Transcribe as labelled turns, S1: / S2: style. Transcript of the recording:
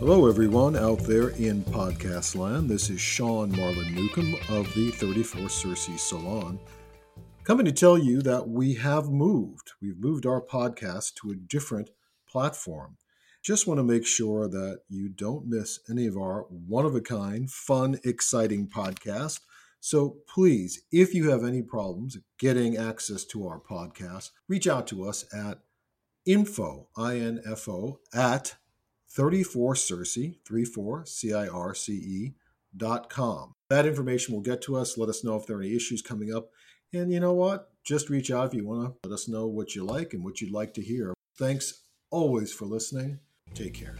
S1: Hello, everyone out there in podcast land. This is Sean Marlin Newcomb of the 34 Circe Salon, coming to tell you that we have moved. We've moved our podcast to a different platform. Just want to make sure that you don't miss any of our one of a kind, fun, exciting podcast. So please, if you have any problems getting access to our podcast, reach out to us at info, I-N-F-O, at 34 Circe, 34 C-I-R-C-E dot com. That information will get to us. Let us know if there are any issues coming up. And you know what? Just reach out if you want to let us know what you like and what you'd like to hear. Thanks always for listening. Take care.